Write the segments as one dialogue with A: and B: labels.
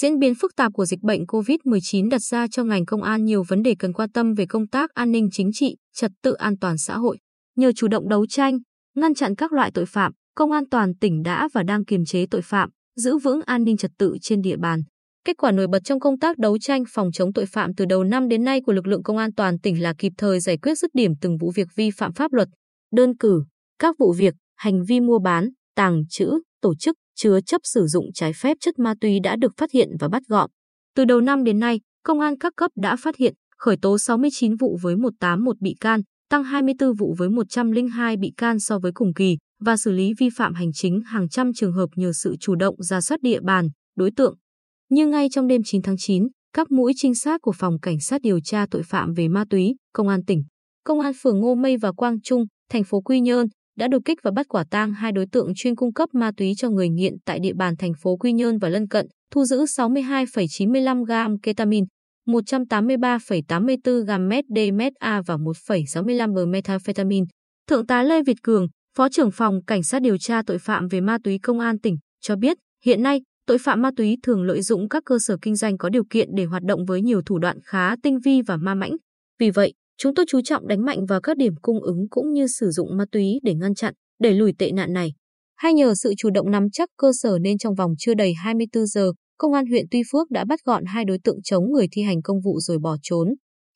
A: Diễn biến phức tạp của dịch bệnh COVID-19 đặt ra cho ngành công an nhiều vấn đề cần quan tâm về công tác an ninh chính trị, trật tự an toàn xã hội. Nhờ chủ động đấu tranh, ngăn chặn các loại tội phạm, công an toàn tỉnh đã và đang kiềm chế tội phạm, giữ vững an ninh trật tự trên địa bàn. Kết quả nổi bật trong công tác đấu tranh phòng chống tội phạm từ đầu năm đến nay của lực lượng công an toàn tỉnh là kịp thời giải quyết dứt điểm từng vụ việc vi phạm pháp luật, đơn cử, các vụ việc, hành vi mua bán, tàng trữ, tổ chức, chứa chấp sử dụng trái phép chất ma túy đã được phát hiện và bắt gọn. Từ đầu năm đến nay, công an các cấp đã phát hiện, khởi tố 69 vụ với 181 bị can, tăng 24 vụ với 102 bị can so với cùng kỳ và xử lý vi phạm hành chính hàng trăm trường hợp nhờ sự chủ động ra soát địa bàn, đối tượng. Như ngay trong đêm 9 tháng 9, các mũi trinh sát của Phòng Cảnh sát điều tra tội phạm về ma túy, Công an tỉnh, Công an phường Ngô Mây và Quang Trung, thành phố Quy Nhơn đã đột kích và bắt quả tang hai đối tượng chuyên cung cấp ma túy cho người nghiện tại địa bàn thành phố Quy Nhơn và lân cận, thu giữ 62,95 gam ketamine, 183,84 gam MDMA và 1,65 g methamphetamine. Thượng tá Lê Việt Cường, Phó trưởng phòng Cảnh sát điều tra tội phạm về ma túy Công an tỉnh, cho biết hiện nay tội phạm ma túy thường lợi dụng các cơ sở kinh doanh có điều kiện để hoạt động với nhiều thủ đoạn khá tinh vi và ma mãnh. Vì vậy, chúng tôi chú trọng đánh mạnh vào các điểm cung ứng cũng như sử dụng ma túy để ngăn chặn, đẩy lùi tệ nạn này. Hay nhờ sự chủ động nắm chắc cơ sở nên trong vòng chưa đầy 24 giờ, Công an huyện Tuy Phước đã bắt gọn hai đối tượng chống người thi hành công vụ rồi bỏ trốn.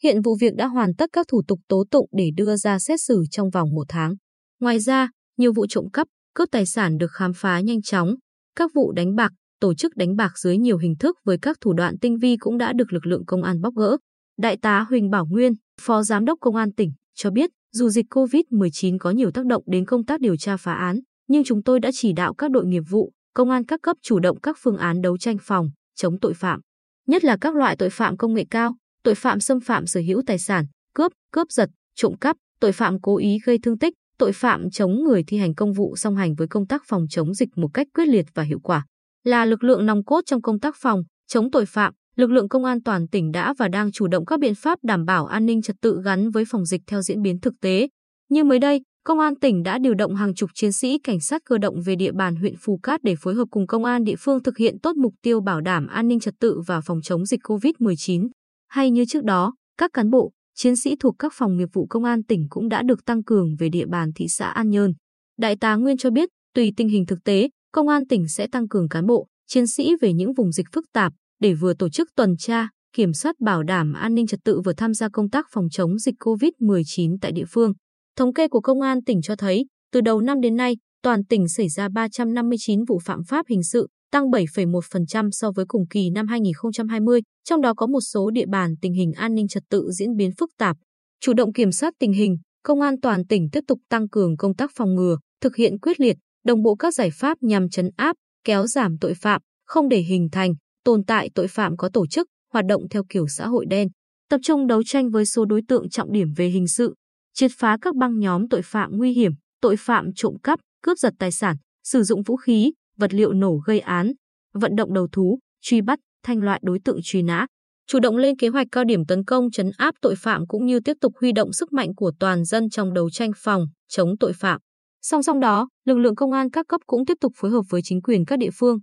A: Hiện vụ việc đã hoàn tất các thủ tục tố tụng để đưa ra xét xử trong vòng một tháng. Ngoài ra, nhiều vụ trộm cắp, cướp tài sản được khám phá nhanh chóng. Các vụ đánh bạc, tổ chức đánh bạc dưới nhiều hình thức với các thủ đoạn tinh vi cũng đã được lực lượng công an bóc gỡ. Đại tá Huỳnh Bảo Nguyên, Phó Giám đốc Công an tỉnh, cho biết dù dịch COVID-19 có nhiều tác động đến công tác điều tra phá án, nhưng chúng tôi đã chỉ đạo các đội nghiệp vụ, công an các cấp chủ động các phương án đấu tranh phòng, chống tội phạm, nhất là các loại tội phạm công nghệ cao, tội phạm xâm phạm sở hữu tài sản, cướp, cướp giật, trộm cắp, tội phạm cố ý gây thương tích, tội phạm chống người thi hành công vụ song hành với công tác phòng chống dịch một cách quyết liệt và hiệu quả. Là lực lượng nòng cốt trong công tác phòng, chống tội phạm, lực lượng công an toàn tỉnh đã và đang chủ động các biện pháp đảm bảo an ninh trật tự gắn với phòng dịch theo diễn biến thực tế. Như mới đây, Công an tỉnh đã điều động hàng chục chiến sĩ cảnh sát cơ động về địa bàn huyện Phù Cát để phối hợp cùng công an địa phương thực hiện tốt mục tiêu bảo đảm an ninh trật tự và phòng chống dịch COVID-19. Hay như trước đó, các cán bộ, chiến sĩ thuộc các phòng nghiệp vụ công an tỉnh cũng đã được tăng cường về địa bàn thị xã An Nhơn. Đại tá Nguyên cho biết, tùy tình hình thực tế, công an tỉnh sẽ tăng cường cán bộ, chiến sĩ về những vùng dịch phức tạp để vừa tổ chức tuần tra, kiểm soát bảo đảm an ninh trật tự vừa tham gia công tác phòng chống dịch COVID-19 tại địa phương. Thống kê của Công an tỉnh cho thấy, từ đầu năm đến nay, toàn tỉnh xảy ra 359 vụ phạm pháp hình sự, tăng 7,1% so với cùng kỳ năm 2020, trong đó có một số địa bàn tình hình an ninh trật tự diễn biến phức tạp. Chủ động kiểm soát tình hình, Công an toàn tỉnh tiếp tục tăng cường công tác phòng ngừa, thực hiện quyết liệt, đồng bộ các giải pháp nhằm chấn áp, kéo giảm tội phạm, không để hình thành, tồn tại tội phạm có tổ chức, hoạt động theo kiểu xã hội đen, tập trung đấu tranh với số đối tượng trọng điểm về hình sự, triệt phá các băng nhóm tội phạm nguy hiểm, tội phạm trộm cắp, cướp giật tài sản, sử dụng vũ khí, vật liệu nổ gây án, vận động đầu thú, truy bắt, thanh loại đối tượng truy nã, chủ động lên kế hoạch cao điểm tấn công chấn áp tội phạm cũng như tiếp tục huy động sức mạnh của toàn dân trong đấu tranh phòng, chống tội phạm. Song song đó, lực lượng công an các cấp cũng tiếp tục phối hợp với chính quyền các địa phương,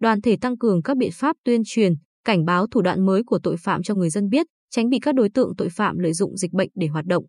A: đoàn thể tăng cường các biện pháp tuyên truyền, cảnh báo thủ đoạn mới của tội phạm cho người dân biết, tránh bị các đối tượng tội phạm lợi dụng dịch bệnh để hoạt động.